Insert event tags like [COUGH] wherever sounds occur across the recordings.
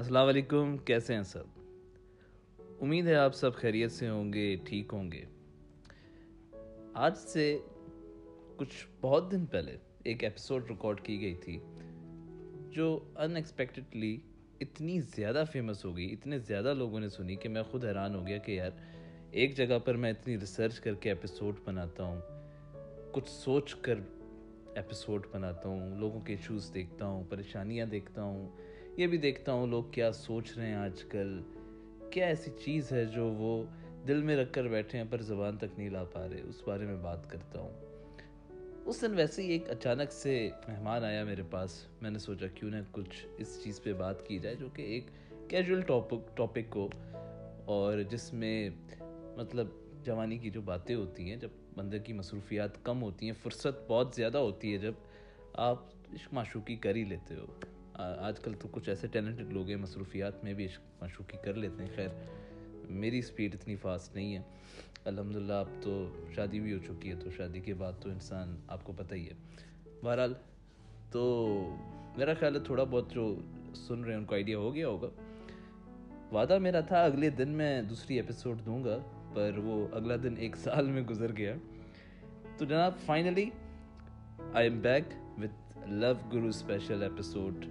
السلام علیکم، کیسے ہیں سب؟ امید ہے آپ سب خیریت سے ہوں گے، ٹھیک ہوں گے۔ آج سے کچھ بہت دن پہلے ایک ایپیسوڈ ریکارڈ کی گئی تھی، جو ان ایکسپیکٹڈلی اتنی زیادہ فیمس ہو گئی، اتنے زیادہ لوگوں نے سنی کہ میں خود حیران ہو گیا کہ یار، ایک جگہ پر میں اتنی ریسرچ کر کے ایپیسوڈ بناتا ہوں، کچھ سوچ کر ایپیسوڈ بناتا ہوں، لوگوں کے ایشوز دیکھتا ہوں، پریشانیاں دیکھتا ہوں یہ بھی دیکھتا ہوں لوگ کیا سوچ رہے ہیں آج کل۔ کیا ایسی چیز ہے جو وہ دل میں رکھ کر بیٹھے ہیں پر زبان تک نہیں لا پا رہے؟ اس بارے میں بات کرتا ہوں۔ اس دن ویسے ہی ایک اچانک سے مہمان آیا میرے پاس۔ میں نے سوچا کیوں نہ کچھ اس چیز پہ بات کی جائے جو کہ ایک کیجول ٹاپک ٹاپک کو اور جس میں مطلب جوانی کی جو باتیں ہوتی ہیں، جب بندے کی مصروفیات کم ہوتی ہیں، فرصت بہت زیادہ ہوتی ہے جب آپ عشق معشوقی کر ہی لیتے ہو۔ آج کل تو کچھ ایسے ٹیلنٹڈ لوگ ہیں، مصروفیات میں بھی عشق معشوقی کر لیتے ہیں۔ خیر، میری اسپیڈ اتنی فاسٹ نہیں ہے۔ الحمد للہ اب تو شادی بھی ہو چکی ہے، تو شادی کے بعد تو انسان، آپ کو پتہ ہی ہے۔ بہرحال، تو میرا خیال ہے تھوڑا بہت جو سن رہے ہیں، ان کو آئیڈیا ہو گیا ہوگا۔ وعدہ میرا تھا، اگلے دن میں دوسری ایپیسوڈ دوں گا، پر وہ اگلا دن ایک سال میں گزر گیا۔ تو جناب finally I am back with love guru special episode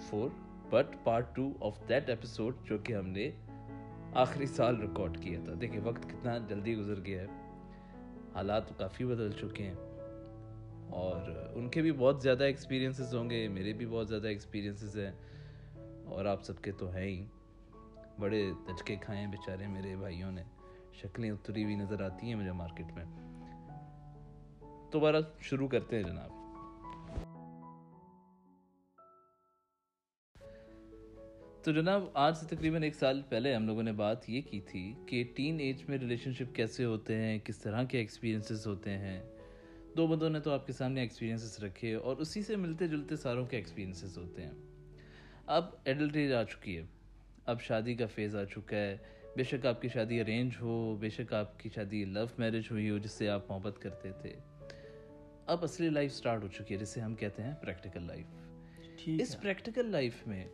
four but part two of that episode جو کہ ہم نے آخری سال ریکارڈ کیا تھا۔ دیکھیں، وقت کتنا جلدی گزر گیا ہے۔ حالات کافی بدل چکے ہیں۔ اور ان کے بھی بہت زیادہ ایکسپیرینسز ہوں گے، میرے بھی بہت زیادہ ایکسپیرینسز ہیں۔ اور آپ سب کے تو ہیں ہی۔ بڑے دچکے کھائے ہیں بیچارے میرے بھائیوں نے۔ شکلیں اتری ہوئی نظر آتی ہیں مجھے مارکیٹ میں۔ تو بارہ شروع کرتے ہیں جناب۔ تو جناب آج سے تقریباً ایک سال پہلے ہم لوگوں نے بات یہ کی تھی کہ ٹین ایج میں ریلیشن شپ کیسے ہوتے ہیں کس طرح کے ایکسپیرینسز ہوتے ہیں۔ دو بندوں نے تو آپ کے سامنے ایکسپیرینسز رکھے اور اسی سے ملتے جلتے ساروں کے ایکسپیرینسز ہوتے ہیں۔ اب ایڈلٹ ایج آ چکی ہے اب شادی کا فیز آ چکا ہے۔ بے شک آپ کی شادی ارینج ہو بے شک آپ کی شادی لو میرج ہوئی ہو جس سے آپ محبت کرتے تھے۔ اب اصلی لائف سٹارٹ ہو چکی ہے جسے ہم کہتے ہیں پریکٹیکل لائف اس پریکٹیکل لائف میں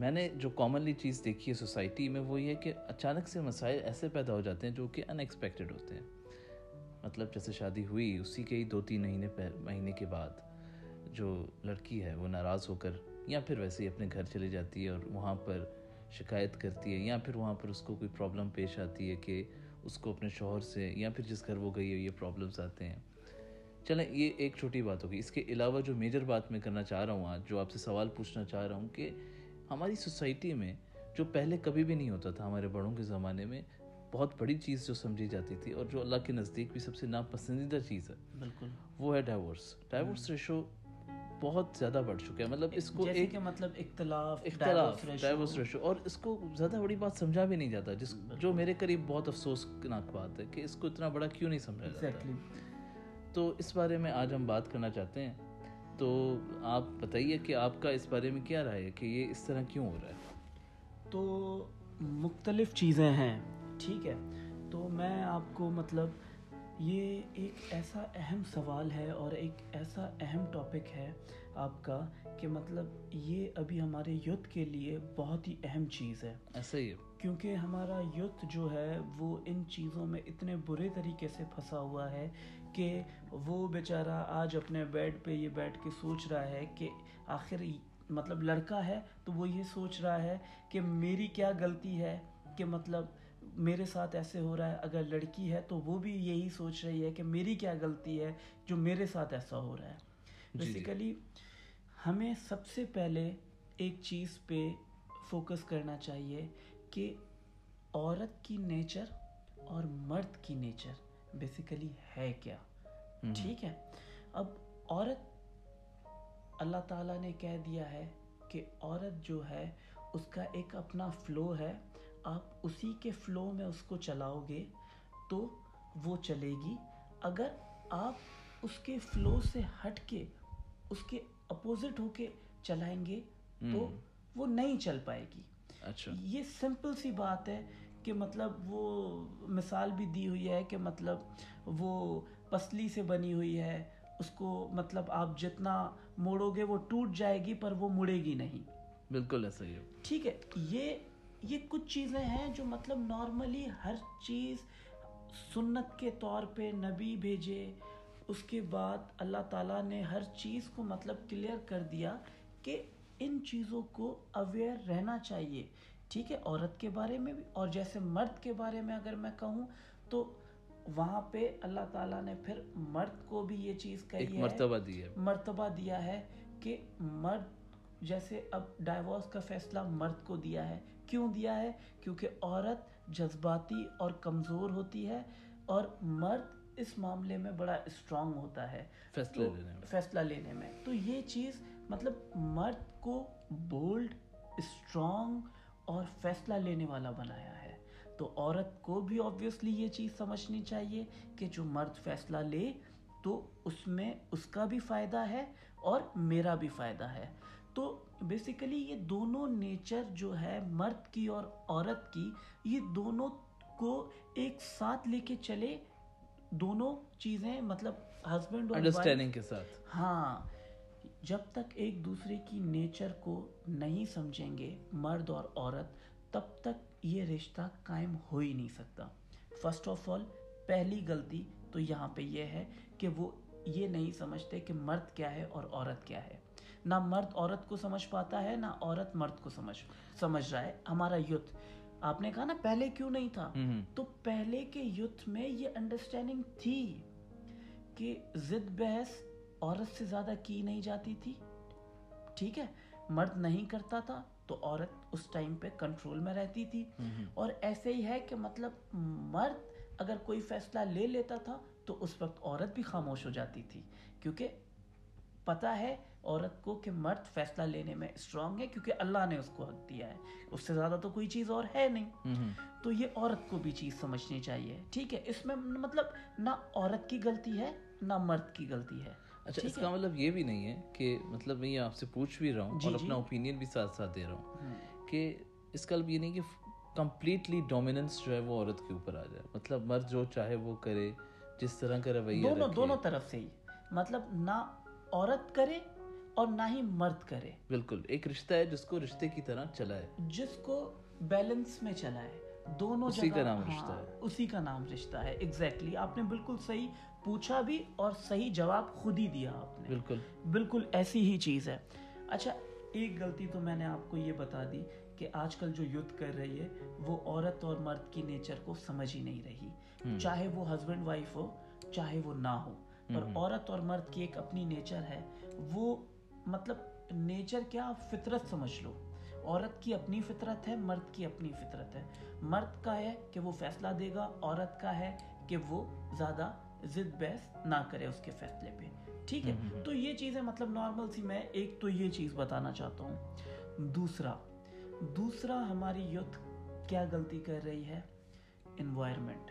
میں نے جو کامنلی چیز دیکھی ہے سوسائٹی میں وہ یہ ہے کہ اچانک سے مسائل ایسے پیدا ہو جاتے ہیں جو کہ ان ایکسپیکٹڈ ہوتے ہیں۔ مطلب جیسے شادی ہوئی، اسی کے ہی دو تین مہینے مہینے کے بعد جو لڑکی ہے وہ ناراض ہو کر یا پھر ویسے ہی اپنے گھر چلی جاتی ہے اور وہاں پر شکایت کرتی ہے یا پھر وہاں پر اس کو کوئی پرابلم پیش آتی ہے کہ اس کو اپنے شوہر سے یا پھر جس گھر وہ گئی ہے یہ پرابلمس آتے ہیں۔ چلیں، یہ ایک چھوٹی بات ہوگی اس کے علاوہ جو میجر بات میں کرنا چاہ رہا ہوں آج، جو آپ سے سوال پوچھنا چاہ رہا ہوں کہ ہماری سوسائٹی میں جو پہلے کبھی بھی نہیں ہوتا تھا ہمارے بڑوں کے زمانے میں بہت بڑی چیز جو سمجھی جاتی تھی اور جو اللہ کے نزدیک بھی سب سے ناپسندیدہ چیز ہے۔ بالکل۔ وہ ہے ڈائیورس۔ ڈائیورس ریشو بہت زیادہ بڑھ چکا ہے۔ مطلب اس کو ایک مطلب اختلاف اختلاف ڈائیورس ریشو۔ اور اس کو زیادہ بڑی بات سمجھا بھی نہیں جاتا جس جو میرے قریب بہت افسوسناک بات ہے کہ اس کو اتنا بڑا کیوں نہیں سمجھا جاتا؟ تو اس بارے میں آج ہم بات کرنا چاہتے ہیں۔ تو آپ بتائیے کہ آپ کا اس بارے میں کیا رائے ہے کہ یہ اس طرح کیوں ہو رہا ہے؟ تو مختلف چیزیں ہیں ٹھیک ہے۔ تو میں آپ کو مطلب یہ ایک ایسا اہم سوال ہے اور ایک ایسا اہم ٹاپک ہے آپ کا کہ مطلب یہ ابھی ہمارے یوتھ کے لیے بہت ہی اہم چیز ہے۔ ایسا ہی کیونکہ ہمارا یوتھ جو ہے وہ ان چیزوں میں اتنے برے طریقے سے پھنسا ہوا ہے کہ وہ بیچارہ آج اپنے بیڈ پہ یہ بیٹھ کے سوچ رہا ہے کہ آخر مطلب لڑکا ہے تو وہ یہ سوچ رہا ہے کہ میری کیا غلطی ہے کہ مطلب میرے ساتھ ایسے ہو رہا ہے اگر لڑکی ہے تو وہ بھی یہی سوچ رہی ہے کہ میری کیا غلطی ہے جو میرے ساتھ ایسا ہو رہا ہے بیسیکلی جی، جی۔ ہمیں سب سے پہلے ایک چیز پہ فوکس کرنا چاہیے کہ عورت کی نیچر اور مرد کی نیچر بیسیکلی ہے کیا؟ ٹھیک ہے۔ اب عورت اللہ تعالیٰ نے کہہ دیا ہے کہ عورت جو ہے اس کا ایک اپنا فلو ہے۔ آپ اسی کے فلو میں اس کو چلاؤ گے تو وہ چلے گی۔ اگر آپ اس کے فلو سے ہٹ کے اس کے اپوزٹ ہو کے چلائیں گے تو وہ نہیں چل پائے گی۔ اچھا۔ یہ سمپل سی بات ہے۔ کہ مطلب وہ مثال بھی دی ہوئی ہے کہ مطلب وہ پسلی سے بنی ہوئی ہے اس کو مطلب آپ جتنا موڑو گے وہ ٹوٹ جائے گی پر وہ مڑے گی نہیں۔ بالکل ایسا ہی ہے۔ ٹھیک ہے یہ یہ کچھ چیزیں ہیں جو مطلب نارملی ہر چیز سنت کے طور پہ نبی بھیجے اس کے بعد اللہ تعالیٰ نے ہر چیز کو مطلب کلیئر کر دیا کہ ان چیزوں کو اویئر رہنا چاہیے۔ ٹھیک ہے عورت کے بارے میں بھی اور جیسے مرد کے بارے میں اگر میں کہوں تو وہاں پہ اللہ تعالیٰ نے پھر مرد کو بھی یہ چیز ایک کہی ہے مرتبہ دی ہے۔ مرتبہ دیا ہے کہ مرد جیسے اب ڈائیورس کا فیصلہ مرد کو دیا ہے۔ کیوں دیا ہے؟ کیونکہ عورت جذباتی اور کمزور ہوتی ہے اور مرد اس معاملے میں بڑا اسٹرانگ ہوتا ہے۔ فیصلہ لینے میں۔ فیصلہ لینے میں۔ تو یہ چیز مطلب مرد کو بولڈ اسٹرانگ اور فیصلہ لینے والا بنایا ہے۔ تو عورت کو بھی آبویسلی یہ چیز سمجھنی چاہیے کہ جو مرد فیصلہ لے تو اس میں اس کا بھی فائدہ ہے اور میرا بھی فائدہ ہے۔ تو بیسیکلی یہ دونوں نیچر جو ہے مرد کی اور عورت کی یہ دونوں کو ایک ساتھ لے کے چلے دونوں چیزیں مطلب ہسبینڈ اور انڈرسٹینڈنگ کے ساتھ۔ ہاں جب تک ایک دوسرے کی نیچر کو نہیں سمجھیں گے مرد اور عورت تب تک یہ رشتہ قائم ہو ہی نہیں سکتا۔ فرسٹ آف آل پہلی غلطی تو یہاں پہ یہ ہے کہ وہ یہ نہیں سمجھتے کہ مرد کیا ہے اور عورت کیا ہے۔ نہ مرد عورت کو سمجھ پاتا ہے نہ عورت مرد کو سمجھ سمجھ رہا ہے۔ ہمارا یوتھ آپ نے کہا نا پہلے کیوں نہیں تھا؟ تو پہلے کے یوتھ میں یہ انڈرسٹینڈنگ تھی کہ ضد بحث عورت سے زیادہ کی نہیں جاتی تھی۔ ٹھیک ہے مرد نہیں کرتا تھا تو عورت اس ٹائم پہ کنٹرول میں رہتی تھی۔ اور ایسے ہی ہے کہ مطلب مرد اگر کوئی فیصلہ لے لیتا تھا تو اس وقت عورت بھی خاموش ہو جاتی تھی۔ کیونکہ پتا ہے عورت کو کہ مرد فیصلہ لینے میں اسٹرانگ ہے کیونکہ اللہ نے اس کو حق دیا ہے۔ اس سے زیادہ تو کوئی چیز اور ہے نہیں۔ تو یہ عورت کو بھی چیز سمجھنی چاہیے۔ ٹھیک ہے اس میں مطلب نہ عورت کی غلطی ہے نہ مرد کی غلطی ہے۔ اچھا اس کا مطلب یہ بھی نہیں ہے کہ مطلب میں یہ آپ سے پوچھ بھی رہا ہوں جی، اور جی۔ اپنا اوپینین بھی ساتھ ساتھ دے رہا ہوں ہوں۔ کہ اس کا مطلب یہ نہیں کہ کمپلیٹلی ڈومیننس جو ہے وہ عورت کے اوپر آ جائے۔ مطلب مرد جو چاہے وہ کرے جس طرح کا رویہ دونوں دونوں طرف سے ہی۔ مطلب نہ عورت کرے اور نہ ہی مرد کرے۔ بالکل ایک رشتہ ہے جس کو رشتے کی طرح چلائے۔ جس کو بیلنس میں چلائے۔ دونوں اسی کا نام ہاں، رشتہ ہے۔ اسی کا نام رشتہ ہے ایگزیکٹلی آپ نے بالکل صحیح پوچھا بھی اور صحیح جواب خود ہی دیا آپ نے۔ بالکل۔ بالکل ایسی ہی چیز ہے۔ اچھا ایک غلطی تو میں نے آپ کو یہ بتا دی کہ آج کل جو یوتھ کر رہی ہے وہ عورت اور مرد کی نیچر کو سمجھ ہی نہیں رہی۔ چاہے وہ ہسبینڈ وائف ہو چاہے وہ نہ ہو۔ پر عورت اور مرد کی ایک اپنی نیچر ہے وہ مطلب نیچر کیا؟ فطرت سمجھ لو۔ عورت کی اپنی فطرت ہے مرد کی اپنی فطرت ہے۔ مرد کا ہے کہ وہ فیصلہ دے گا عورت کا ہے کہ وہ زیادہ ضد بحث نہ کرے اس کے فیصلے پہ۔ ٹھیک ہے؟ تو یہ چیزیں مطلب نارمل سی میں ایک تو یہ چیز بتانا چاہتا ہوں۔ دوسرا دوسرا ہماری یوتھ کیا غلطی کر رہی ہے؟ انوائرمنٹ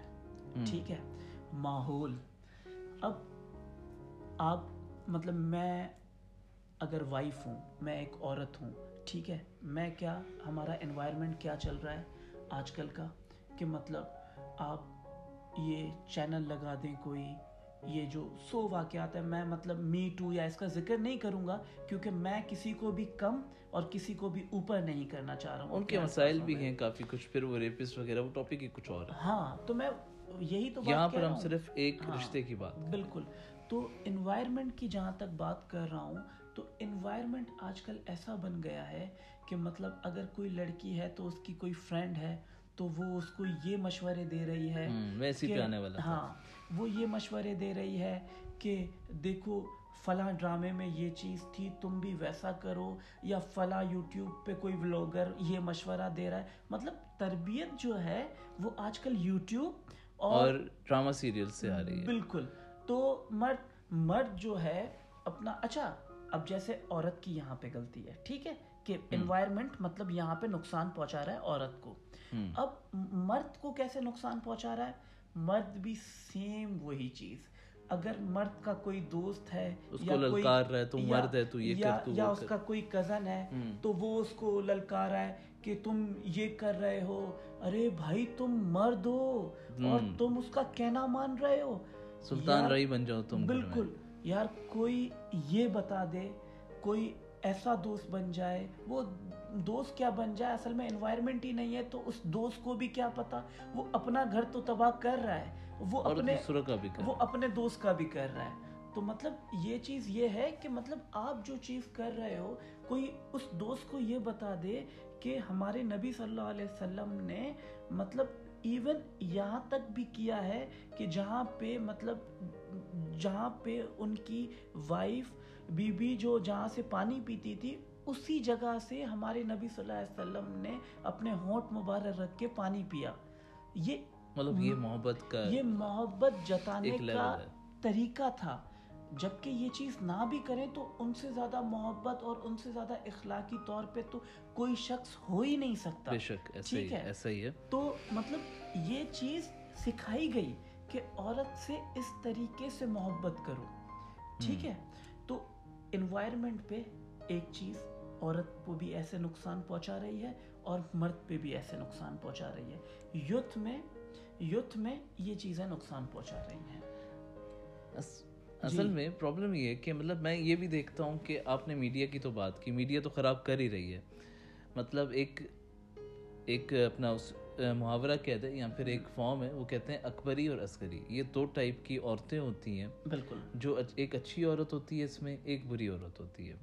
ٹھیک ہے؟ ماحول۔ اب آپ مطلب میں اگر وائف ہوں میں ایک عورت ہوں ٹھیک ہے میں کیا ہمارا انوائرمنٹ کیا چل رہا ہے آج کل کا؟ کہ مطلب آپ یہ چینل لگا دیں کوئی یہ جو سو واقعات ہیں میں مطلب می ٹو یا اس کا ذکر نہیں کروں گا کیونکہ میں کسی کو بھی کم اور کسی کو بھی اوپر نہیں کرنا چاہ رہا ہوں۔ ان کے مسائل بھی ہیں کافی کچھ پھر وہ ریپسٹ وغیرہ وہ ٹاپک ہی کچھ اور ہاں تو میں یہی تو یہاں پر ہم۔ صرف ایک ہاں، رشتے کی بات۔ بالکل۔ تو انوائرمنٹ کی جہاں تک بات کر رہا ہوں تو انوائرمنٹ آج کل ایسا بن گیا ہے کہ مطلب اگر کوئی لڑکی ہے تو اس کی کوئی فرینڈ ہے تو وہ اس کو یہ مشورے دے رہی ہے پہ آنے والا ہاں وہ یہ مشورے دے رہی ہے کہ دیکھو فلاں ڈرامے میں یہ چیز تھی تم بھی ویسا کرو یا فلاں یوٹیوب پہ کوئی ولاگر یہ مشورہ دے رہا ہے۔ مطلب تربیت جو ہے وہ آج کل یوٹیوب اور اور ڈرامہ سیریل سے آ رہی ہے۔ بالکل۔ تو مرد مرد جو ہے اپنا اچھا اب جیسے عورت کی یہاں پہ غلطی ہے ٹھیک ہے؟ کہ انوائرمنٹ مطلب یہاں پہ نقصان پہنچا رہا ہے عورت کو۔ اب مرد کو کیسے نقصان پہنچا رہا ہے؟ مرد بھی سیم وہی چیز۔ اگر مرد کا کوئی دوست ہے یا للکار رہا ہے تو مرد ہے تو یہ کر تو یا اس کا کوئی کزن ہے۔ تو وہ اس کو للکار رہا ہے کہ تم یہ کر رہے ہو۔ ارے بھائی تم مرد ہو اور تم اس کا کہنا مان رہے ہو۔ سلطان رائی بن جاؤ تم یار کوئی یہ بتا دے کوئی ایسا دوست بن جائے۔ وہ دوست کیا بن جائے؟ اصل میں انوائرمنٹ ہی نہیں ہے تو اس دوست کو بھی کیا پتا؟ وہ اپنا گھر تو تباہ کر رہا ہے۔ وہ اپنے کا بھی وہ اپنے دوست کا بھی کر رہا ہے۔ تو مطلب یہ چیز یہ ہے کہ مطلب آپ جو چیز کر رہے ہو کوئی اس دوست کو یہ بتا دے کہ ہمارے نبی صلی اللہ علیہ وسلم نے مطلب ایون یہاں تک بھی کیا ہے کہ جہاں پہ مطلب جہاں پہ ان کی وائف بی بی جو جہاں سے پانی پیتی تھی اسی جگہ سے ہمارے نبی صلی اللہ علیہ وسلم نے اپنے ہونٹ مبارک رکھ کے پانی پیا۔ یہ مطلب یہ محبت کا یہ محبت جتانے کا طریقہ تھا۔ جبکہ یہ چیز نہ بھی کریں تو ان سے زیادہ محبت اور ان سے زیادہ اخلاقی طور پہ تو کوئی شخص ہو ہی نہیں سکتا۔ بے شک ایسا ہی ہے؟ ایسا ہی ہے۔ تو مطلب یہ چیز سکھائی گئی کہ عورت سے اس طریقے سے محبت کرو۔ ٹھیک ہے؟ تو انوائرمنٹ پہ ایک چیز عورت کو بھی ایسے نقصان پہنچا رہی ہے اور مرد پہ بھی ایسے نقصان پہنچا رہی ہے۔ یوتھ میں یوتھ میں یہ چیزیں نقصان پہنچا رہی ہیں۔ جی۔ اصل میں پرابلم یہ ہے کہ مطلب میں یہ بھی دیکھتا ہوں کہ آپ نے میڈیا کی تو بات کی میڈیا تو خراب کر ہی رہی ہے۔ مطلب ایک ایک اپنا اس محاورہ کہتے ہیں یا پھر ایک فارم ہے وہ کہتے ہیں اکبری اور عسکری۔ یہ دو ٹائپ کی عورتیں ہوتی ہیں۔ بالکل۔ جو ایک اچھی عورت ہوتی ہے اس میں ایک بری عورت ہوتی ہے۔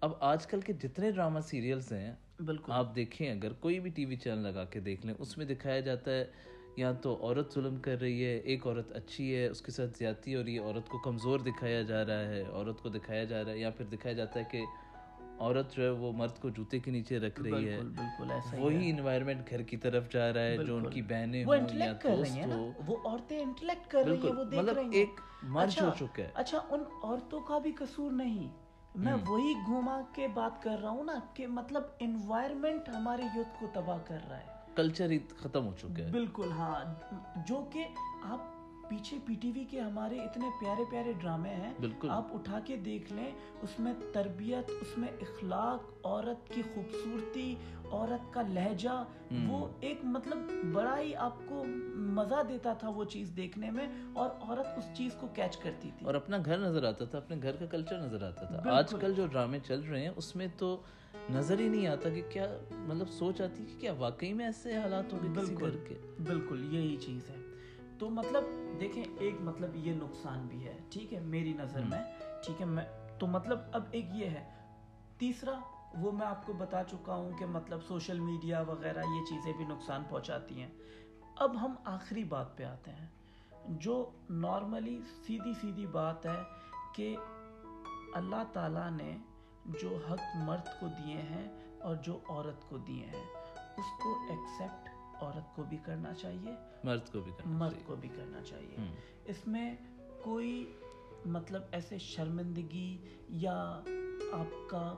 اب آج کل کے جتنے ڈرامہ سیریلز ہیں بالکل۔ آپ دیکھیں اگر کوئی بھی ٹی وی چینل لگا کے دیکھ لیں اس میں دکھایا جاتا ہے یا تو عورت ظلم کر رہی ہے ایک عورت اچھی ہے اس کے ساتھ زیادتی اور یہ عورت کو کمزور دکھایا جا رہا ہے عورت کو دکھایا جا رہا ہے یا پھر دکھایا جاتا ہے کہ عورت جو ہے وہ مرد کو جوتے کے نیچے رکھ رہی ہے۔ بالکل ایسا وہی انوائرمنٹ گھر کی طرف جا رہا ہے جو ان کی بہنیں ہوں یا دوست ہو وہ عورتیں انٹلیکٹ کر رہی ہیں وہ دیکھ مطلب رہی ہیں۔ ایک اچھا، ہو چکا ہے۔ اچھا ان عورتوں کا بھی قصور نہیں۔ میں وہی گھوما کے بات کر رہا ہوں نا کہ مطلب انوائرمنٹ ہمارے یوتھ کو تباہ کر رہا ہے۔ کلچر ہی ختم ہو چکا ہے بالکل ہاں۔ جو کہ آپ پیچھے پی ٹی وی کے ہمارے اتنے پیارے پیارے ڈرامے ہیں بالکل۔ آپ اٹھا کے دیکھ لیں اس میں تربیت اس میں اخلاق عورت کی خوبصورتی عورت کا لہجہ وہ ایک مطلب بڑا ہی آپ کو مزہ دیتا تھا وہ چیز دیکھنے میں اور عورت اس چیز کو کیچ کرتی تھی۔ اور اپنا گھر نظر آتا تھا اپنے گھر کا کلچر نظر آتا تھا۔ آج کل جو ڈرامے چل رہے ہیں اس میں تو نظر ہی نہیں آتا کہ کیا مطلب سوچ آتی ہے کہ کیا واقعی میں ایسے حالات ہو گئے بالکل گھر کے؟ بالکل یہی چیز ہے۔ تو مطلب دیکھیں ایک مطلب یہ نقصان بھی ہے ٹھیک ہے میری نظر میں ٹھیک ہے میں تو مطلب اب ایک یہ ہے۔ تیسرا وہ میں آپ کو بتا چکا ہوں کہ مطلب سوشل میڈیا وغیرہ یہ چیزیں بھی نقصان پہنچاتی ہیں۔ اب ہم آخری بات پہ آتے ہیں جو نارملی سیدھی سیدھی بات ہے کہ اللہ تعالیٰ نے جو حق مرد کو دیے ہیں اور جو عورت کو دیے ہیں اس کو ایکسیپٹ عورت کو بھی کرنا چاہیے مرد کو بھی کرنا مرد چاہیے. کو بھی کرنا چاہیے۔ اس میں کوئی مطلب ایسے شرمندگی یا آپ کا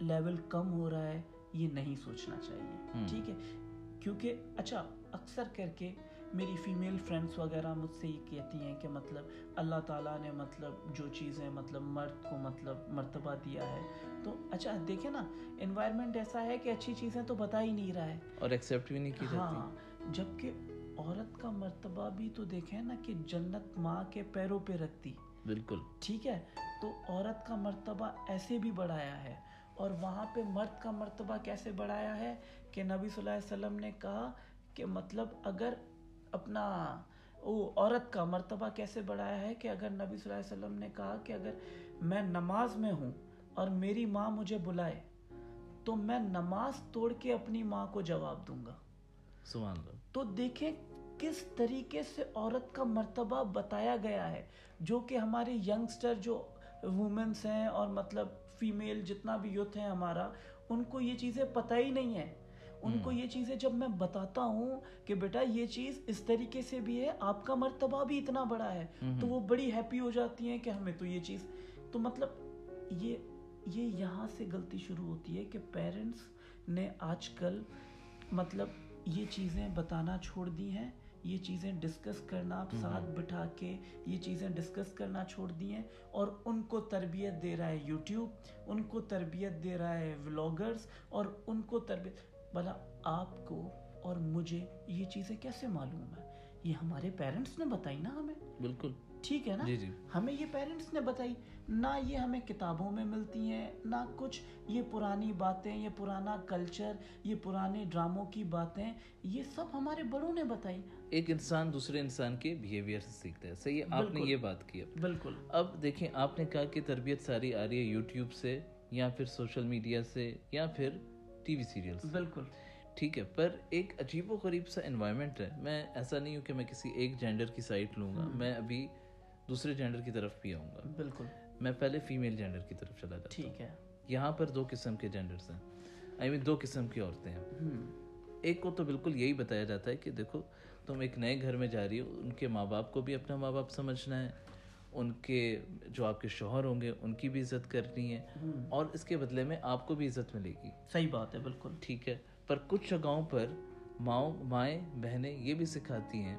لیول کم ہو رہا ہے یہ نہیں سوچنا چاہیے۔ ٹھیک ہے؟ کیونکہ اچھا اکثر کر کے میری فیمیل فرینڈس وغیرہ مجھ سے یہ کہتی ہیں کہ مطلب اللہ تعالیٰ نے مطلب جو چیزیں مطلب مرد کو مطلب مرتبہ دیا ہے۔ تو اچھا دیکھیں نا انوائرمنٹ ایسا ہے کہ اچھی چیزیں تو بتا ہی نہیں رہا ہے۔ اور ایکسیپٹ بھی نہیں کی ہاں جبکہ عورت کا مرتبہ بھی تو دیکھیں نا کہ جنت ماں کے پیروں پہ رکھتی۔ بالکل۔ ٹھیک ہے تو عورت کا مرتبہ ایسے بھی بڑھایا ہے۔ اور وہاں پہ مرد کا مرتبہ کیسے بڑھایا ہے کہ نبی صلی اللہ علیہ وسلم نے کہا کہ مطلب اگر اپنا عورت کا مرتبہ کیسے بڑھایا ہے کہ اگر نبی صلی اللہ علیہ وسلم نے کہا کہ اگر میں نماز میں ہوں اور میری ماں مجھے بلائے تو میں نماز توڑ کے اپنی ماں کو جواب دوں گا۔ سبحان اللہ۔ تو دیکھیں کس طریقے سے عورت کا مرتبہ بتایا گیا ہے جو کہ ہمارے ینگسٹر جو وومنس ہیں اور مطلب فیمیل جتنا بھی یوتھ ہیں ہمارا ان کو یہ چیزیں پتہ ہی نہیں ہیں۔ ان کو یہ چیزیں جب میں بتاتا ہوں کہ بیٹا یہ چیز اس طریقے سے بھی ہے آپ کا مرتبہ بھی اتنا بڑا ہے تو وہ بڑی ہیپی ہو جاتی ہیں کہ ہمیں تو یہ چیز تو مطلب یہ یہ یہاں سے غلطی شروع ہوتی ہے کہ پیرنٹس نے آج کل مطلب یہ چیزیں بتانا چھوڑ دی ہیں یہ چیزیں ڈسکس کرنا ساتھ بٹھا کے یہ چیزیں ڈسکس کرنا چھوڑ دی ہیں اور ان کو تربیت دے رہا ہے یوٹیوب ان کو تربیت دے رہا ہے ولاگرز اور ان کو تربیت بھلا آپ کو اور مجھے یہ چیزیں کیسے معلوم ہیں؟ یہ ہمارے پیرنٹس نے بتائی نا ہمیں۔ بالکل۔ ٹھیک ہے نا؟ جی، جی۔ ہمیں یہ پیرنٹس نے بتائی۔ نہ یہ ہمیں کتابوں میں ملتی ہیں نہ کچھ۔ یہ پرانی باتیں یہ پرانا کلچر یہ پرانے ڈراموں کی باتیں یہ سب ہمارے بڑوں نے بتائی۔ ایک انسان دوسرے انسان کے بیہیوئر سے سیکھتا ہے۔ صحیح آپ نے یہ بات کی۔ بالکل۔ اب دیکھیں آپ نے کہا کہ تربیت ساری آ رہی ہے یوٹیوب سے یا پھر سوشل میڈیا سے یا پھر ٹی وی سیریل سے بالکل۔ ٹھیک ہے پر ایک عجیب و غریب سا انوائرمنٹ ہے۔ میں ایسا نہیں ہوں کہ میں کسی ایک جینڈر کی سائٹ لوں گا۔ میں ابھی دوسرے جینڈر کی طرف بھی آؤں گا۔ بالکل۔ میں پہلے فیمیل جینڈر کی طرف چلا جاتا ہوں۔ ٹھیک ہے۔ یہاں پر دو قسم کے جینڈرس ہیں۔ آئی مین دو قسم کی عورتیں ہیں۔ ایک کو تو بالکل یہی بتایا جاتا ہے کہ دیکھو تم ایک نئے گھر میں جا رہی ہو ان کے ماں باپ کو بھی اپنا ماں باپ سمجھنا ہے۔ ان کے جو آپ کے شوہر ہوں گے ان کی بھی عزت کرنی ہے۔ اور اس کے بدلے میں آپ کو بھی عزت ملے گی۔ صحیح بات ہے بالکل۔ ٹھیک ہے۔ پر کچھ جگہوں پر ماؤں مائیں بہنیں یہ بھی سکھاتی ہیں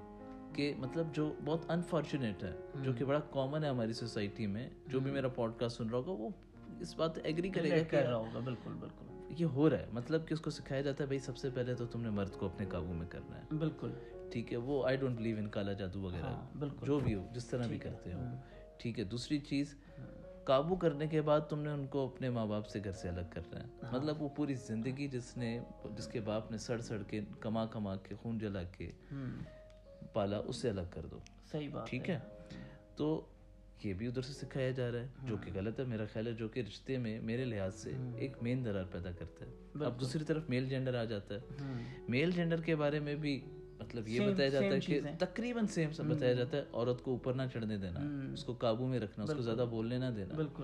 کہ مطلب جو بہت انفارچونیٹ ہے جو کہ بڑا کامن ہے ہماری سوسائٹی میں جو بھی میرا پوڈ کاسٹ سن رہا ہوگا وہ اس بات ایگری کرے گا کر رہا ہوگا بالکل بالکل۔ یہ ہو رہا ہے۔ مطلب کہ اس کو سکھایا جاتا ہے بھائی سب سے پہلے تو تم نے مرد کو اپنے قابو میں کرنا ہے۔ بالکل۔ ٹھیک ہے وہ آئی ڈونٹ بلیو ان کالا جادو وغیرہ۔ ہاں بالکل۔ جو بھی ہو جس طرح بھی کرتے ہو۔ ٹھیک ہے دوسری چیز قابو کرنے کے بعد تم نے ان کو اپنے ماں باپ سے گھر سے الگ کرنا ہے۔ مطلب وہ پوری زندگی جس نے جس کے باپ نے سڑ سڑ کے کما کما کے خون جلا کے پالا اس سے الگ کر دو۔ صحیح بات ٹھیک ہے؟ تو یہ بھی ادھر سے سکھایا جا رہا ہے جو کہ غلط ہے میرا خیال ہے جو کہ رشتے میں میرے لحاظ سے ایک مین درار پیدا کرتا ہے۔ اب دوسری طرف میل جینڈر آ جاتا ہے۔ میل جینڈر کے بارے میں بھی مطلب یہ بتایا جاتا ہے کہ۔ تقریباً سیم سب بتایا جاتا ہے۔ عورت کو اوپر نہ چڑھنے دینا اس کو قابو میں رکھنا اس کو زیادہ بولنے نہ دینا۔ بالکل۔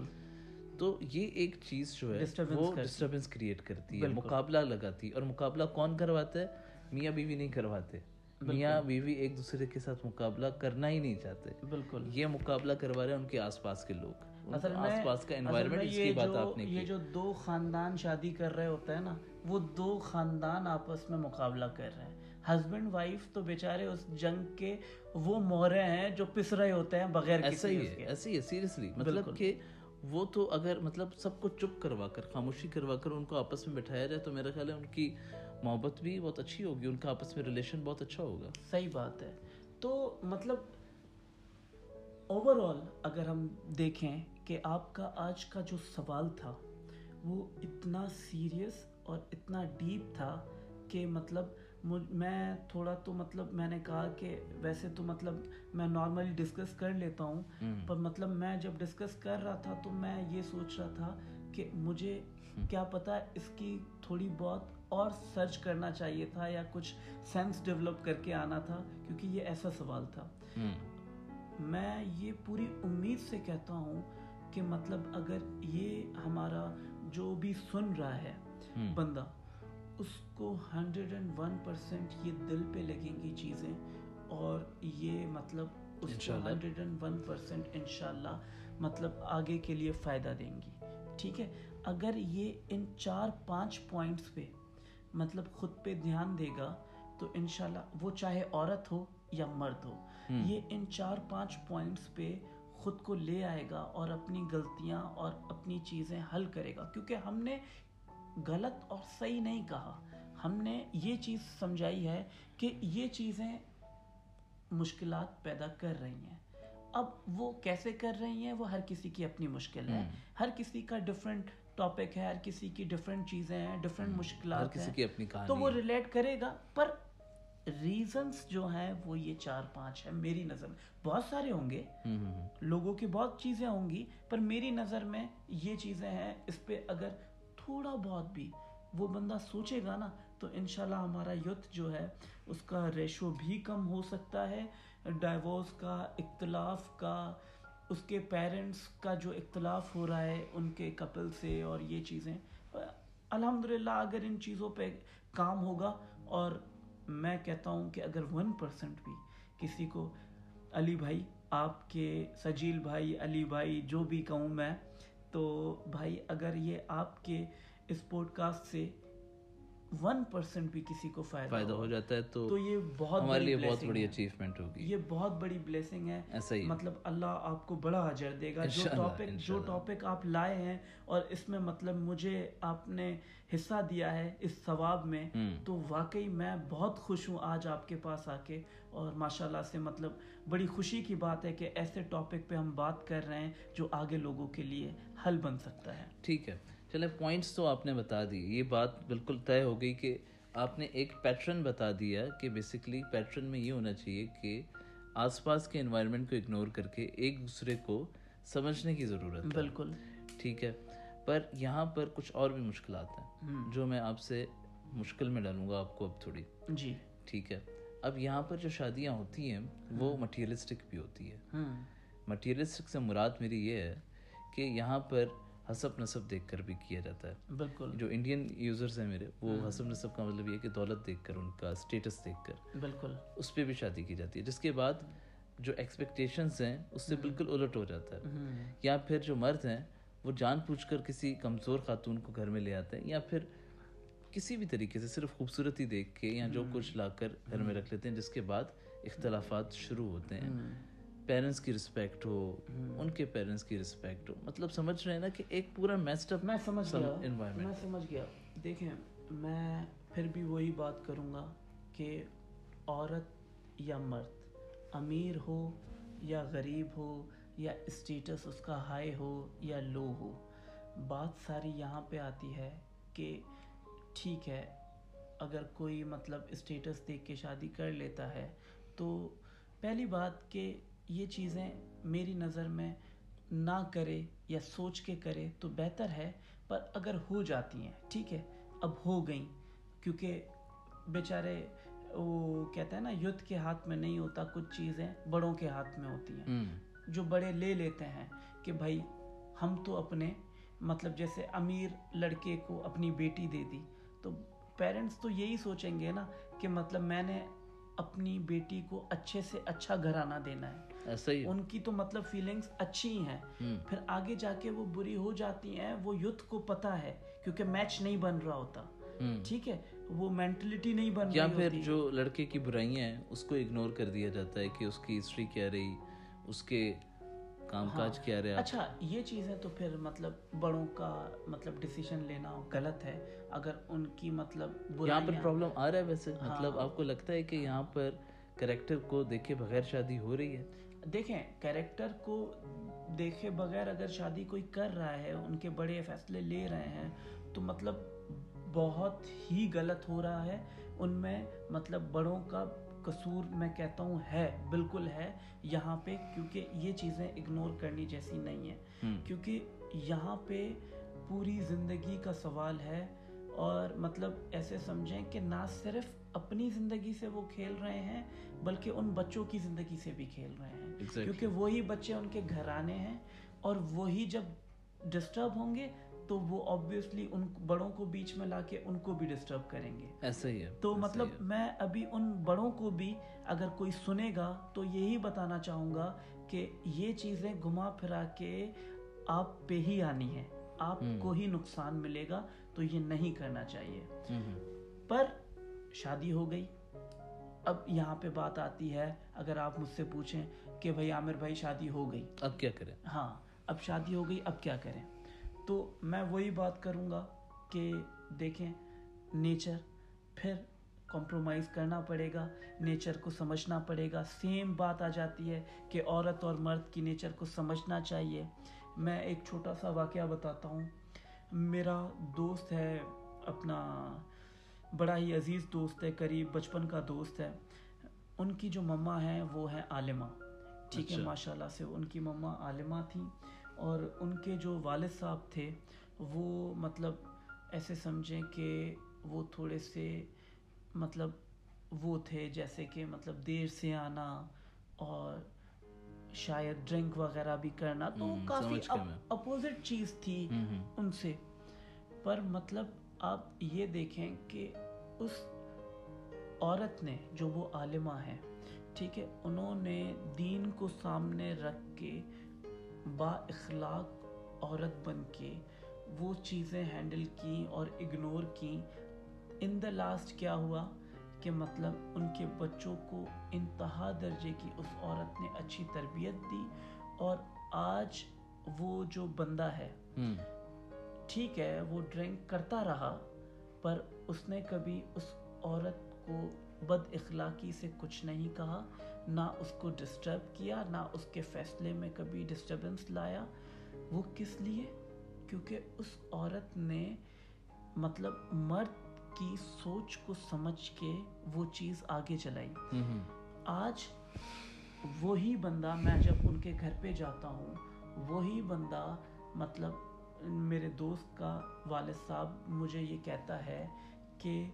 تو یہ ایک چیز جو ہے وہ ڈسٹربینس کریٹ کرتی ہے مقابلہ لگاتی ہے۔ اور مقابلہ کون کرواتا ہے؟ میاں بیوی نہیں کرواتے۔ میاں بیوی ایک دوسرے کے ساتھ مقابلہ کرنا ہی نہیں چاہتے۔ بالکل۔ یہ مقابلہ کروا رہے ہیں ان کے آس پاس کے لوگ۔ اصل آس پاس کا انوائرمنٹ اس کی بات آپ نے یہ جو دو خاندان شادی کر رہے ہوتے ہیں نا وہ دو خاندان آپس میں مقابلہ کر رہے ہیں۔ ہسبینڈ وائف تو بیچارے اس جنگ کے وہ مورے ہیں جو پس رہے ہوتے ہیں بغیر ایسا کسی ہی ہے ایسا ہی ہے سیریسلی مطلب کہ وہ تو اگر مطلب سب کو چپ کروا کر خاموشی کروا کر ان کو آپس میں بٹھایا جائے تو میرا خیال ہے ان کی محبت بھی بہت اچھی ہوگی ان کا آپس میں ریلیشن بہت اچھا ہوگا۔ صحیح بات ہے۔ تو مطلب اوور آل اگر ہم دیکھیں کہ آپ کا آج کا جو سوال تھا وہ اتنا سیریس اور اتنا ڈیپ تھا کہ مطلب میں تھوڑا تو مطلب میں نے کہا کہ ویسے تو مطلب میں نارملی ڈسکس کر لیتا ہوں۔ پر مطلب میں جب ڈسکس کر رہا تھا تو میں یہ سوچ رہا تھا کہ مجھے کیا پتا اس کی تھوڑی بہت اور سرچ کرنا چاہیے تھا یا کچھ سینس ڈیولپ کر کے آنا تھا کیونکہ یہ ایسا سوال تھا۔ میں یہ پوری امید سے کہتا ہوں کہ مطلب اگر یہ ہمارا جو بھی سن رہا ہے بندہ اس کو ہنڈریڈ اینڈ ون پرسینٹ یہ دل پہ لگیں گی چیزیں اور یہ مطلب اس کو ہنڈریڈ اینڈ ون پرسینٹ ان شاء اللہ مطلب آگے کے لیے فائدہ دیں گی۔ ٹھیک ہے؟ اگر یہ ان چار پانچ پوائنٹس پہ مطلب خود پہ دھیان دے گا تو انشاءاللہ وہ چاہے عورت ہو یا مرد ہو یہ ان چار پانچ پوائنٹس پہ خود کو لے آئے گا اور اپنی غلطیاں اور اپنی چیزیں حل کرے گا۔ کیونکہ ہم نے غلط اور صحیح نہیں کہا۔ ہم نے یہ چیز سمجھائی ہے کہ یہ چیزیں مشکلات پیدا کر رہی ہیں۔ اب وہ کیسے کر رہی ہیں؟ وہ ہر کسی کی اپنی مشکل ہے۔ ہر کسی کا ڈفرینٹ ٹاپک ہے ہر کسی کی ڈفرینٹ چیزیں ہیں ڈفرینٹ مشکلات کسی کی اپنی تو وہ ریلیٹ کرے گا پر ریزنس جو ہیں وہ یہ چار پانچ ہیں۔ میری نظر میں بہت سارے ہوں گے۔ لوگوں کی بہت چیزیں ہوں گی پر میری نظر میں یہ چیزیں ہیں۔ اس پہ اگر تھوڑا بہت بھی وہ بندہ سوچے گا نا تو انشاءاللہ ہمارا یوتھ جو ہے اس کا ریشو بھی کم ہو سکتا ہے۔ ڈائیورس کا اختلاف کا اس کے پیرنٹس کا جو اختلاف ہو رہا ہے ان کے کپل سے اور یہ چیزیں، الحمدللہ اگر ان چیزوں پہ کام ہوگا، اور میں کہتا ہوں کہ اگر ون پرسنٹ بھی کسی کو، علی بھائی، آپ کے سجیل بھائی، علی بھائی، جو بھی کہوں میں، تو بھائی اگر یہ آپ کے اس پوڈ کاسٹ سے ون پرسینٹ بھی کسی کو فائدہ فائدہ ہو جاتا ہے تو تو یہ بہت ہمارے لیے بہت بڑی۔ اچیومنٹ ہوگی یہ بہت بڑی بلیسنگ ہے ایسا ہی۔ مطلب اللہ آپ کو بڑا اجر دے گا جو ٹاپک جو۔ ٹاپک آپ لائے ہیں اور اس میں مطلب مجھے آپ نے حصہ دیا ہے اس ثواب میں۔ تو واقعی میں بہت خوش ہوں آج آپ کے پاس آ کے اور ماشاءاللہ سے مطلب بڑی خوشی کی بات ہے کہ ایسے ٹاپک پہ ہم بات کر رہے ہیں جو آگے لوگوں کے لیے حل بن سکتا ہے ٹھیک ہے چلے پوائنٹس تو آپ نے بتا دی۔ یہ بات بالکل طے ہو گئی کہ آپ نے ایک پیٹرن بتا دیا کہ بیسکلی پیٹرن میں یہ ہونا چاہیے کہ آس پاس کے انوائرمنٹ کو اگنور کر کے ایک دوسرے کو سمجھنے کی ضرورت ہے۔ بالکل۔ ٹھیک ہے۔ پر یہاں پر کچھ اور بھی مشکلات ہیں جو میں آپ سے مشکل میں ڈالوں گا آپ کو اب تھوڑی۔ جی۔ ٹھیک ہے۔ اب یہاں پر جو شادیاں ہوتی ہیں وہ مٹیریلسٹک بھی ہوتی ہے مٹیریلسٹک سے مراد میری یہ ہے کہ یہاں پر حسب نصب دیکھ کر بھی کیا جاتا ہے۔ بالکل۔ جو انڈین یوزرز ہیں میرے وہ حسب نصب کا مطلب یہ کہ دولت دیکھ کر ان کا اسٹیٹس دیکھ کر۔ بالکل۔ اس پہ بھی شادی کی جاتی ہے جس کے بعد جو ایکسپیکٹیشنز ہیں اس سے بالکل الٹ ہو جاتا ہے۔ ہوں یا پھر جو مرد ہیں وہ جان پوچھ کر کسی کمزور خاتون کو گھر میں لے آتے ہیں یا پھر کسی بھی طریقے سے صرف خوبصورتی دیکھ کے یا جو کچھ لا کر گھر میں رکھ لیتے ہیں جس کے بعد اختلافات شروع ہوتے ہیں۔ پیرنٹس کی رسپیکٹ ہو ان کے پیرنٹس کی رسپیکٹ ہو۔ مطلب سمجھ رہے ہیں نا کہ ایک پورا میسڈ اپ میں سمجھ گیا۔ میں سمجھ گیا۔ دیکھیں میں پھر بھی وہی بات کروں گا کہ عورت یا مرد امیر ہو یا غریب ہو یا اسٹیٹس اس کا ہائی ہو یا لو ہو بات ساری یہاں پہ آتی ہے کہ ٹھیک ہے اگر کوئی مطلب اسٹیٹس دیکھ کے شادی کر لیتا ہے تو پہلی بات کہ یہ چیزیں میری نظر میں نہ کرے یا سوچ کے کرے تو بہتر ہے پر اگر ہو جاتی ہیں ٹھیک ہے اب ہو گئیں۔ کیونکہ بیچارے وہ کہتے ہیں نا یدھ کے ہاتھ میں نہیں ہوتا کچھ چیزیں بڑوں کے ہاتھ میں ہوتی ہیں۔ جو بڑے لے لیتے ہیں کہ بھائی ہم تو اپنے مطلب جیسے امیر لڑکے کو اپنی بیٹی دے دی تو پیرنٹس تو یہی سوچیں گے نا کہ مطلب میں نے اپنی بیٹی کو اچھے سے اچھا گھرانہ دینا ہے۔ ان کی تو مطلب فیلنگس اچھی ہی ہیں۔ پھر آگے جا کے وہ بری ہو جاتی ہیں وہ یوتھ کو پتا ہے کیونکہ میچ نہیں بن رہا ہوتا۔ ٹھیک ہے؟ وہ مینٹلٹی نہیں بن یا رہی پھر ہوتی۔ جو لڑکے کی برائیاں ہیں اس کو اگنور کر دیا جاتا ہے کہ اس کی ہسٹری کیا رہی اس کے کام کاج کیا رہا اچھا یہ چیز ہے تو پھر مطلب بڑوں کا مطلب ڈیسیشن لینا غلط ہے۔ اگر ان کی مطلب یہاں پر پرابلم آ رہا ہے ویسے۔ ہاں۔ مطلب آپ کو لگتا ہے کہ یہاں پر کریکٹر کو دیکھے بغیر شادی ہو رہی ہے؟ دیکھیں کیریکٹر کو دیکھے بغیر اگر شادی کوئی کر رہا ہے ان کے بڑے فیصلے لے رہے ہیں تو مطلب بہت ہی غلط ہو رہا ہے ان میں مطلب بڑوں کا قصور میں کہتا ہوں ہے بالکل ہے یہاں پہ کیونکہ یہ چیزیں اگنور کرنی جیسی نہیں ہیں۔ کیونکہ یہاں پہ پوری زندگی کا سوال ہے اور مطلب ایسے سمجھیں کہ نہ صرف اپنی زندگی سے وہ کھیل رہے ہیں بلکہ ان بچوں کی زندگی سے بھی کھیل رہے ہیں Exactly. کیونکہ وہی بچے ان کے گھرانے ہیں اور وہی جب ڈسٹرب ہوں گے تو وہ آبویسلی ان بڑوں کو بیچ میں لا کے ان کو بھی ڈسٹرب کریں گے ایسا ہی ہے تو ایسا مطلب۔ میں ابھی ان بڑوں کو بھی اگر کوئی سنے گا تو یہی بتانا چاہوں گا کہ یہ چیزیں گھما پھرا کے آپ پہ ہی آنی ہے آپ کو ہی نقصان ملے گا تو یہ نہیں کرنا چاہیے۔ پر شادی ہو گئی۔ اب یہاں پہ بات آتی ہے اگر آپ مجھ سے پوچھیں کہ بھائی عامر بھائی شادی ہو گئی۔ اب کیا کریں؟ ہاں اب شادی ہو گئی اب کیا کریں؟ تو میں وہی بات کروں گا کہ دیکھیں نیچر پھر کمپرومائز کرنا پڑے گا نیچر کو سمجھنا پڑے گا۔ سیم بات آ جاتی ہے کہ عورت اور مرد کی نیچر کو سمجھنا چاہیے۔ میں ایک چھوٹا سا واقعہ بتاتا ہوں۔ میرا دوست ہے اپنا بڑا ہی عزیز دوست ہے قریب بچپن کا دوست ہے ان کی جو مما ہیں وہ ہیں عالمہ ٹھیک ہے اچھا۔ ماشاء اللہ سے ان کی مما عالمہ تھیں اور ان کے جو والد صاحب تھے وہ مطلب ایسے سمجھیں کہ وہ تھوڑے سے مطلب وہ تھے جیسے کہ مطلب دیر سے آنا اور شاید ڈرنک وغیرہ بھی کرنا تو کافی۔ اپوزٹ چیز تھی۔ ان سے پر مطلب آپ یہ دیکھیں کہ اس عورت نے جو وہ عالمہ ہے ٹھیک ہے انہوں نے دین کو سامنے رکھ کے با اخلاق عورت بن کے وہ چیزیں ہینڈل کی اور اگنور کی ان دا لاسٹ کیا ہوا؟ کہ مطلب ان کے بچوں کو انتہا درجے کی اس عورت نے اچھی تربیت دی اور آج وہ جو بندہ ہے ٹھیک ہے وہ ڈرنک کرتا رہا۔ پر اس نے کبھی اس عورت کو بد اخلاقی سے کچھ نہیں کہا نہ اس کو ڈسٹرب کیا نہ اس کے فیصلے میں کبھی ڈسٹربنس لایا۔ وہ کس لیے؟ کیونکہ اس عورت نے مطلب مرد کی سوچ کو سمجھ کے وہ چیز آگے چلائی۔ آج وہی بندہ میں جب ان کے گھر پہ جاتا ہوں وہی بندہ مطلب میرے دوست کا والد صاحب مجھے یہ کہتا ہے کہ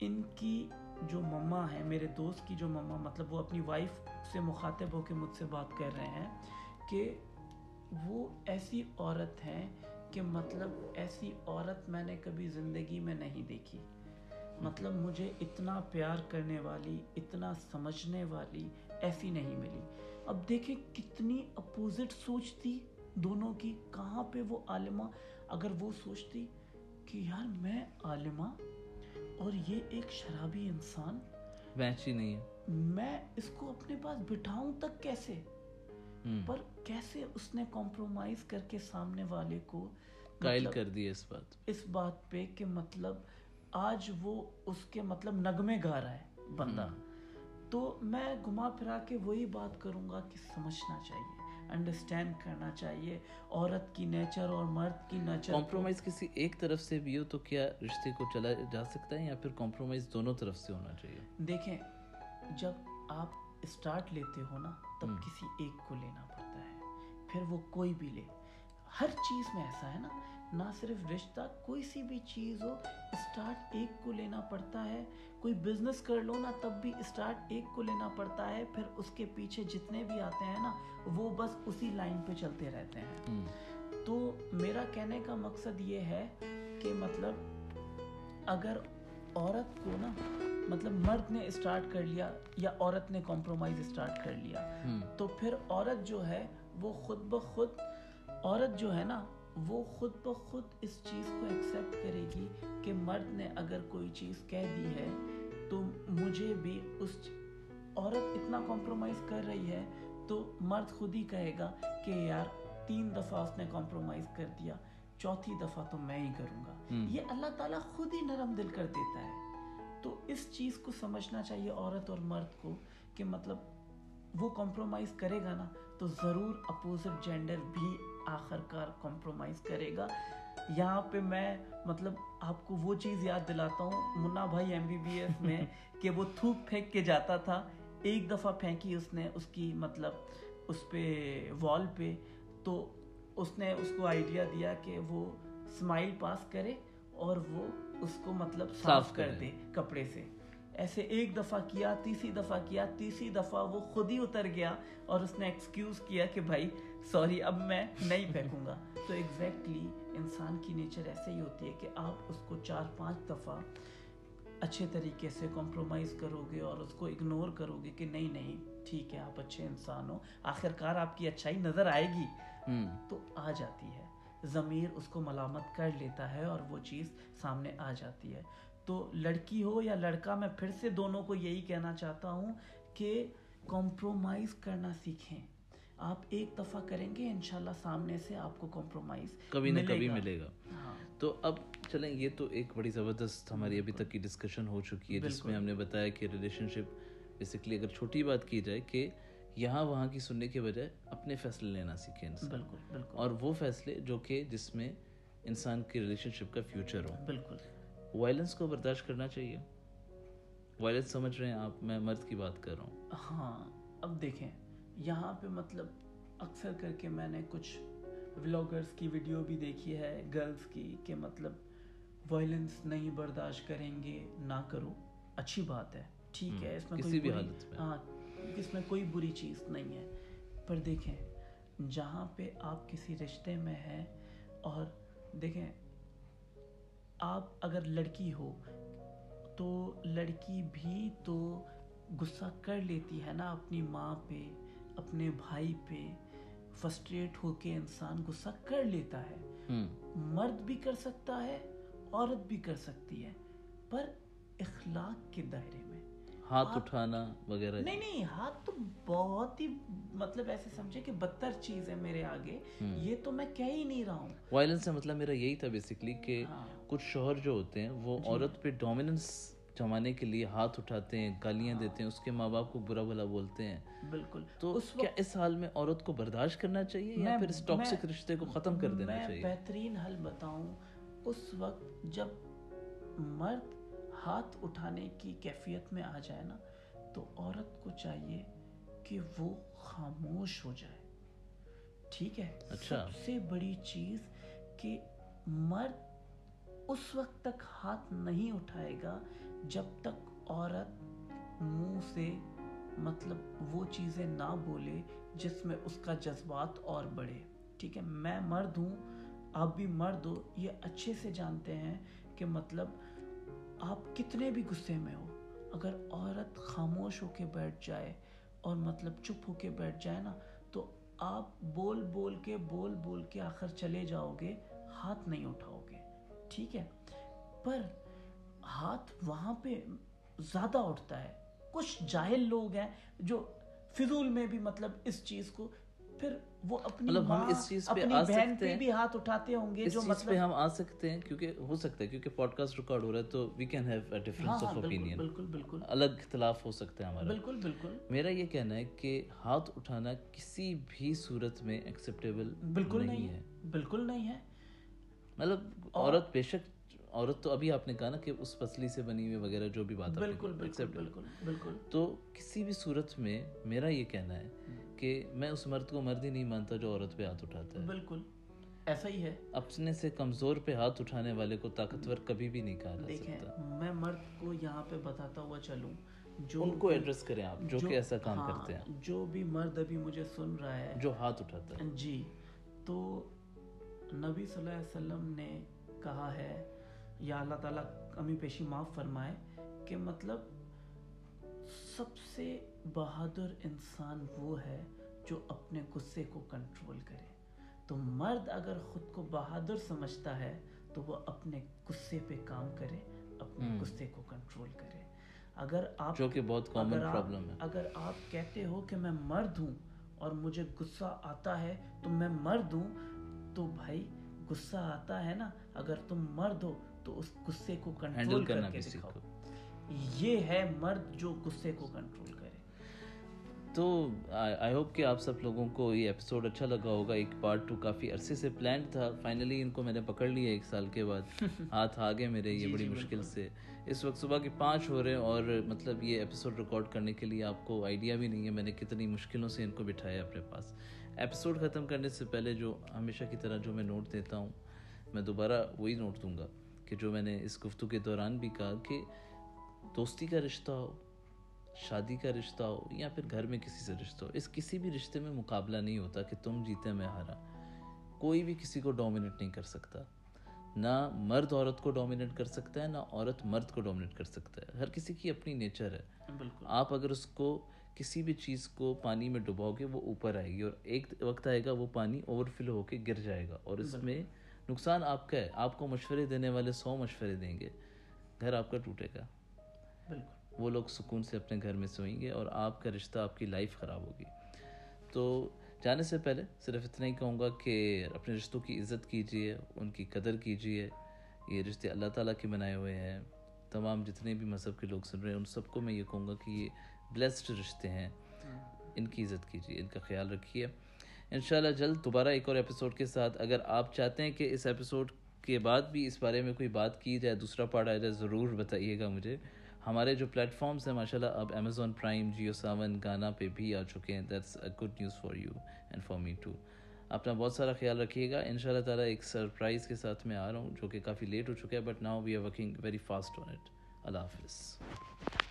ان کی جو مما ہے میرے دوست کی جو مما مطلب وہ اپنی وائف سے مخاطب ہو کے مجھ سے بات کر رہے ہیں کہ وہ ایسی عورت ہیں کہ مطلب ایسی عورت میں نے کبھی زندگی میں نہیں دیکھی۔ مطلب مجھے اتنا پیار کرنے والی، اتنا سمجھنے والی ایسی نہیں ملی۔ اب دیکھیں کتنی اپوزٹ سوچ تھی۔ دونوں کی کہاں پہ وہ عالمہ اگر وہ سوچتی کہ یار میں عالمہ اور یہ ایک شرابی انسان ہی نہیں ہے۔ میں اس کو اپنے پاس بٹھاؤں تک کیسے؟ پر کیسے اس نے کمپرومائز کر کے سامنے والے کو قائل مطلب کر دی اس بات؟ اس بات پہ کہ مطلب آج وہ اس کے مطلب نغمے گا رہا ہے بندہ۔ تو میں گھما پھرا کے وہی بات کروں گا کہ سمجھنا چاہیے۔ انڈرسٹینڈ کرنا چاہیے۔ عورت کی نیچر اور مرد کی نیچر کمپرومائز کسی ایک طرف سے بھی ہو تو کیا رشتے کو چلا جا سکتا ہے یا پھر کمپرومائز دونوں طرف سے ہونا چاہیے؟ دیکھیں جب آپ اسٹارٹ لیتے ہو نا تب۔ کسی ایک کو لینا پڑتا ہے۔ پھر وہ کوئی بھی لے۔ ہر چیز میں ایسا ہے نا نہ صرف رشتہ کوئی سی بھی چیز ہو اسٹارٹ ایک کو لینا پڑتا ہے۔ کوئی بزنس کر لو نا تب بھی اسٹارٹ ایک کو لینا پڑتا ہے پھر اس کے پیچھے جتنے بھی آتے ہیں نا وہ بس اسی لائن پہ چلتے رہتے ہیں۔ تو میرا کہنے کا مقصد یہ ہے کہ مطلب اگر عورت کو نا مطلب مرد نے اسٹارٹ کر لیا یا عورت نے کمپرومائز اسٹارٹ کر لیا تو پھر عورت جو ہے وہ خود بخود عورت جو ہے نا وہ خود بخود اس چیز کو ایکسیپٹ کرے گی کہ مرد نے اگر کوئی چیز کہہ دی ہے تو مجھے بھی اس عورت اتنا کمپرومائز کر رہی ہے تو مرد خود ہی کہے گا کہ یار تین دفعہ اس نے کمپرومائز کر دیا چوتھی دفعہ تو میں ہی کروں گا۔ یہ اللہ تعالیٰ خود ہی نرم دل کر دیتا ہے تو اس چیز کو سمجھنا چاہیے عورت اور مرد کو کہ مطلب وہ کمپرومائز کرے گا نا تو ضرور اپوزٹ جینڈر بھی آخر کار کمپرومائز کرے گا یہاں پہ میں مطلب آپ کو وہ چیز یاد دلاتا ہوں منا بھائی ایم بی بی ایس میں [LAUGHS] کہ وہ تھوک پھینک کے جاتا تھا ایک دفعہ پھینکی اس نے اس کی مطلب اس پہ وال پہ تو اس نے اس کو آئیڈیا دیا کہ وہ اسمائل پاس کرے اور وہ اس کو مطلب صاف کر۔ دے کپڑے سے ایسے ایک دفعہ کیا تیسری دفعہ کیا تیسری دفعہ وہ خود ہی اتر گیا اور اس نے ایکسکیوز کیا کہ بھائی سوری اب میں نہیں پھینکوں گا تو ایگزیکٹلی انسان کی نیچر ایسے ہی ہوتی ہے کہ آپ اس کو چار پانچ دفعہ اچھے طریقے سے کمپرومائز کرو گے اور اس کو اگنور کرو گے کہ نہیں نہیں ٹھیک ہے آپ اچھے انسان ہو آخر کار آپ کی اچھائی نظر آئے گی تو آ جاتی ہے ضمیر اس کو ملامت کر لیتا ہے اور وہ چیز سامنے آ جاتی ہے تو لڑکی ہو یا لڑکا میں پھر سے دونوں کو یہی کہنا چاہتا ہوں کہ کمپرومائز کرنا سیکھیں آپ ایک دفعہ کریں گے انشاءاللہ سامنے سے آپ کو کمپرومائز کبھی نہ کبھی ملے گا۔ ہاں۔ تو اب چلیں یہ تو ایک بڑی زبردست ہماری ابھی تک کی ڈسکشن ہو چکی ہے جس میں ہم نے بتایا کہ ریلیشن شپ بیسکلی اگر چھوٹی بات کی جائے کہ یہاں وہاں کی سننے کے بجائے اپنے فیصلے لینا سیکھیں انسان۔ بالکل بالکل۔ اور وہ فیصلے جو کہ جس میں انسان کی ریلیشن شپ کا فیوچر ہو۔ بالکل۔ وائلنس کو برداشت کرنا چاہیے۔ وائلنس سمجھ رہے ہیں آپ میں مرد کی بات کر رہا ہوں۔ ہاں اب دیکھیں۔ یہاں پہ مطلب اکثر کر کے میں نے کچھ ولاگرس کی ویڈیو بھی دیکھی ہے گرلس کی کہ مطلب وائلنس نہیں برداشت کریں گے نہ کرو اچھی بات ہے ٹھیک ہے اس میں کسی کوئی بھی حالت۔ ہاں اس میں کوئی بری چیز نہیں ہے۔ پر دیکھیں جہاں پہ آپ کسی رشتے میں ہیں اور دیکھیں آپ اگر لڑکی ہو تو لڑکی بھی تو غصہ کر لیتی ہے نا اپنی ماں پہ۔ اپنے بھائی پہ فرسٹریٹ ہو کے انسان غصہ کر لیتا ہے۔ مرد بھی کر سکتا ہے عورت بھی کر سکتی ہے پر اخلاق کے دائرے میں۔ ہاتھ اٹھانا وغیرہ۔ نہیں نہیں ہاتھ تو بہت ہی مطلب ایسے سمجھے کہ بدتر چیز ہے میرے آگے۔ یہ تو میں کہہ ہی نہیں رہا ہوں۔ وائلنس سے مطلب میرا یہی تھا بیسکلی کہ ہاں۔ کچھ شوہر جو ہوتے ہیں وہ عورت پہ ڈومیننس جمانے کے لیے ہاتھ اٹھاتے ہیں گالیاں دیتے ہیں اس کے ماں باپ کو برا بھلا بولتے ہیں۔ بالکل۔ تو کیا اس حال میں عورت کو برداشت کرنا چاہیے یا پھر اس ٹاکسک رشتے کو ختم کر دینا میں چاہیے؟ بہترین حل بتاؤں۔ اس وقت جب مرد ہاتھ اٹھانے کی کیفیت میں آ جائے نا تو عورت کو چاہیے کہ وہ خاموش ہو جائے۔ ٹھیک ہے؟ اچھا۔ سب سے بڑی چیز کہ مرد اس وقت تک ہاتھ نہیں اٹھائے گا جب تک عورت منہ سے مطلب وہ چیزیں نہ بولے جس میں اس کا جذبات اور بڑھے۔ ٹھیک ہے، میں مرد ہوں، آپ بھی مرد ہو، یہ اچھے سے جانتے ہیں کہ مطلب آپ کتنے بھی غصے میں ہو، اگر عورت خاموش ہو کے بیٹھ جائے اور مطلب چپ ہو کے بیٹھ جائے نا، تو آپ بول بول کے بول بول کے آخر چلے جاؤ گے، ہاتھ نہیں اٹھاؤ گے۔ ٹھیک ہے، پر ہاتھ وہاں پہ زیادہ اٹھتا ہے۔ کچھ جاہل لوگ ہیں جو فضول میں بھی مطلب اس چیز کو پھر وہ اپنی مطلب ہم اس چیز پہ آ سکتے ہیں۔ بھی ہاتھ اٹھاتے ہوں گے اس جو چیز پہ مطلب ہم آ سکتے ہیں کیونکہ ہو سکتا ہے کیونکہ پوڈ کاسٹ ریکارڈ ہو رہا ہے تو وی کین ہیو اے ہاں آف بالکل اوپینین بالکل بالکل۔ الگ اختلاف ہو سکتا ہے ہمارا۔ بالکل بالکل۔ میرا یہ کہنا ہے کہ ہاتھ اٹھانا کسی بھی صورت میں ایکسیپٹیبل بالکل نہیں ہے بالکل نہیں ہے۔ مطلب عورت بے شک عورت تو ابھی آپ نے کہا نا کہ اس پسلی سے بنی ہوئی وغیرہ جو بھی بات بالکل بالکل۔ بالکل بالکل۔ تو کسی بھی صورت میں میرا یہ کہنا ہے کہ میں اس مرد کو مرد ہی نہیں مانتا جو عورت پہ ہاتھ اٹھاتا ہے۔ بالکل ایسا ہی ہے۔ اپنے سے کمزور پہ ہاتھ اٹھانے والے کو طاقتور کبھی بھی نہیں کہا جا سکتا۔ میں مرد کو یہاں پہ بتاتا ہوا چلوں۔ جو ان کو ایڈریس کریں آپ جو کہ ایسا کام ہاں، کرتے ہیں۔ جو بھی مرد ابھی مجھے سن رہا ہے۔ جو ہاتھ اٹھاتا ہے۔ جی تو نبی صلی اللہ علیہ وسلم نے کہا ہے یا اللہ تعالیٰ کمی پیشی معاف فرمائے کہ مطلب سب سے بہادر انسان وہ ہے جو اپنے غصے کو کنٹرول کرے۔ تو مرد اگر خود کو بہادر سمجھتا ہے تو وہ اپنے غصے پہ کام کرے اپنے غصے کو کنٹرول کرے۔ اگر آپ جو کہ بہت کامن پرابلم ہے۔ اگر آپ کہتے ہو کہ میں مرد ہوں اور مجھے غصہ آتا ہے تو میں مرد ہوں تو بھائی غصہ آتا ہے نا۔ اگر تم مرد ہو تو اس غصے کو کنٹرول کر کرنا کے دکھاؤ۔ یہ ہے مرد جو غصے کو کنٹرول کرے۔ تو آئی ہوپ کہ آپ سب لوگوں کو یہ ایپیسوڈ اچھا لگا ہوگا۔ ایک پارٹ ٹو کافی عرصے سے پلانڈ تھا۔ فائنلی ان کو میں نے پکڑ لیا ایک سال کے بعد۔ [LAUGHS] ہاتھ آگے میرے جی، یہ بڑی مشکل سے۔ اس وقت صبح کے پانچ ہو رہے ہیں اور مطلب یہ ایپیسوڈ ریکارڈ کرنے کے لیے آپ کو آئیڈیا بھی نہیں ہے۔ میں نے کتنی مشکلوں سے ان کو بٹھایا اپنے پاس۔ ایپیسوڈ ختم کرنے سے پہلے جو ہمیشہ کی طرح جو میں نوٹ دیتا ہوں میں دوبارہ وہی نوٹ دوں گا۔ کہ جو میں نے اس گفتگو کے دوران بھی کہا کہ دوستی کا رشتہ ہو شادی کا رشتہ ہو یا پھر گھر میں کسی سے رشتہ ہو اس کسی بھی رشتے میں مقابلہ نہیں ہوتا کہ تم جیتے میں ہارا۔ کوئی بھی کسی کو ڈومینیٹ نہیں کر سکتا۔ نہ مرد عورت کو ڈومینیٹ کر سکتا ہے نہ عورت مرد کو ڈومینیٹ کر سکتا ہے۔ ہر کسی کی اپنی نیچر ہے۔ بالکل۔ آپ اگر اس کو کسی بھی چیز کو پانی میں ڈباؤ گے وہ اوپر آئے گی اور ایک وقت آئے گا وہ پانی اوور فل ہو کے گر جائے گا اور اس میں نقصان آپ کا ہے آپ کو مشورے دینے والے سو مشورے دیں گے گھر آپ کا ٹوٹے گا۔ بالکل۔ وہ لوگ سکون سے اپنے گھر میں سوئیں گے اور آپ کا رشتہ آپ کی لائف خراب ہوگی۔ تو جانے سے پہلے صرف اتنا ہی کہوں گا کہ اپنے رشتوں کی عزت کیجیے ان کی قدر کیجیے۔ یہ رشتے اللہ تعالیٰ کے بنائے ہوئے ہیں۔ تمام جتنے بھی مذہب کے لوگ سن رہے ہیں ان سب کو میں یہ کہوں گا کہ یہ بلیسڈ رشتے ہیں۔ ان کی عزت کیجیے ان کا خیال رکھیے۔ انشاءاللہ جلد دوبارہ ایک اور ایپیسوڈ کے ساتھ اگر آپ چاہتے ہیں کہ اس ایپیسوڈ کے بعد بھی اس بارے میں کوئی بات کی جائے، دوسرا پارٹ آ جائے، ضرور بتائیے گا مجھے۔ ہمارے جو پلیٹ فارمس ہیں ماشاء اللہ اب امیزون پرائم جیو ساون گانا پہ بھی آ چکے ہیں۔ That's a good news for you and for me too اپنا بہت سارا خیال رکھیے گا۔ ان شاء اللہ تعالیٰ ایک سرپرائز کے ساتھ میں آ رہا ہوں، جو کہ کافی لیٹ ہو چکا ہے but now we are working very fast on it اللہ حافظ۔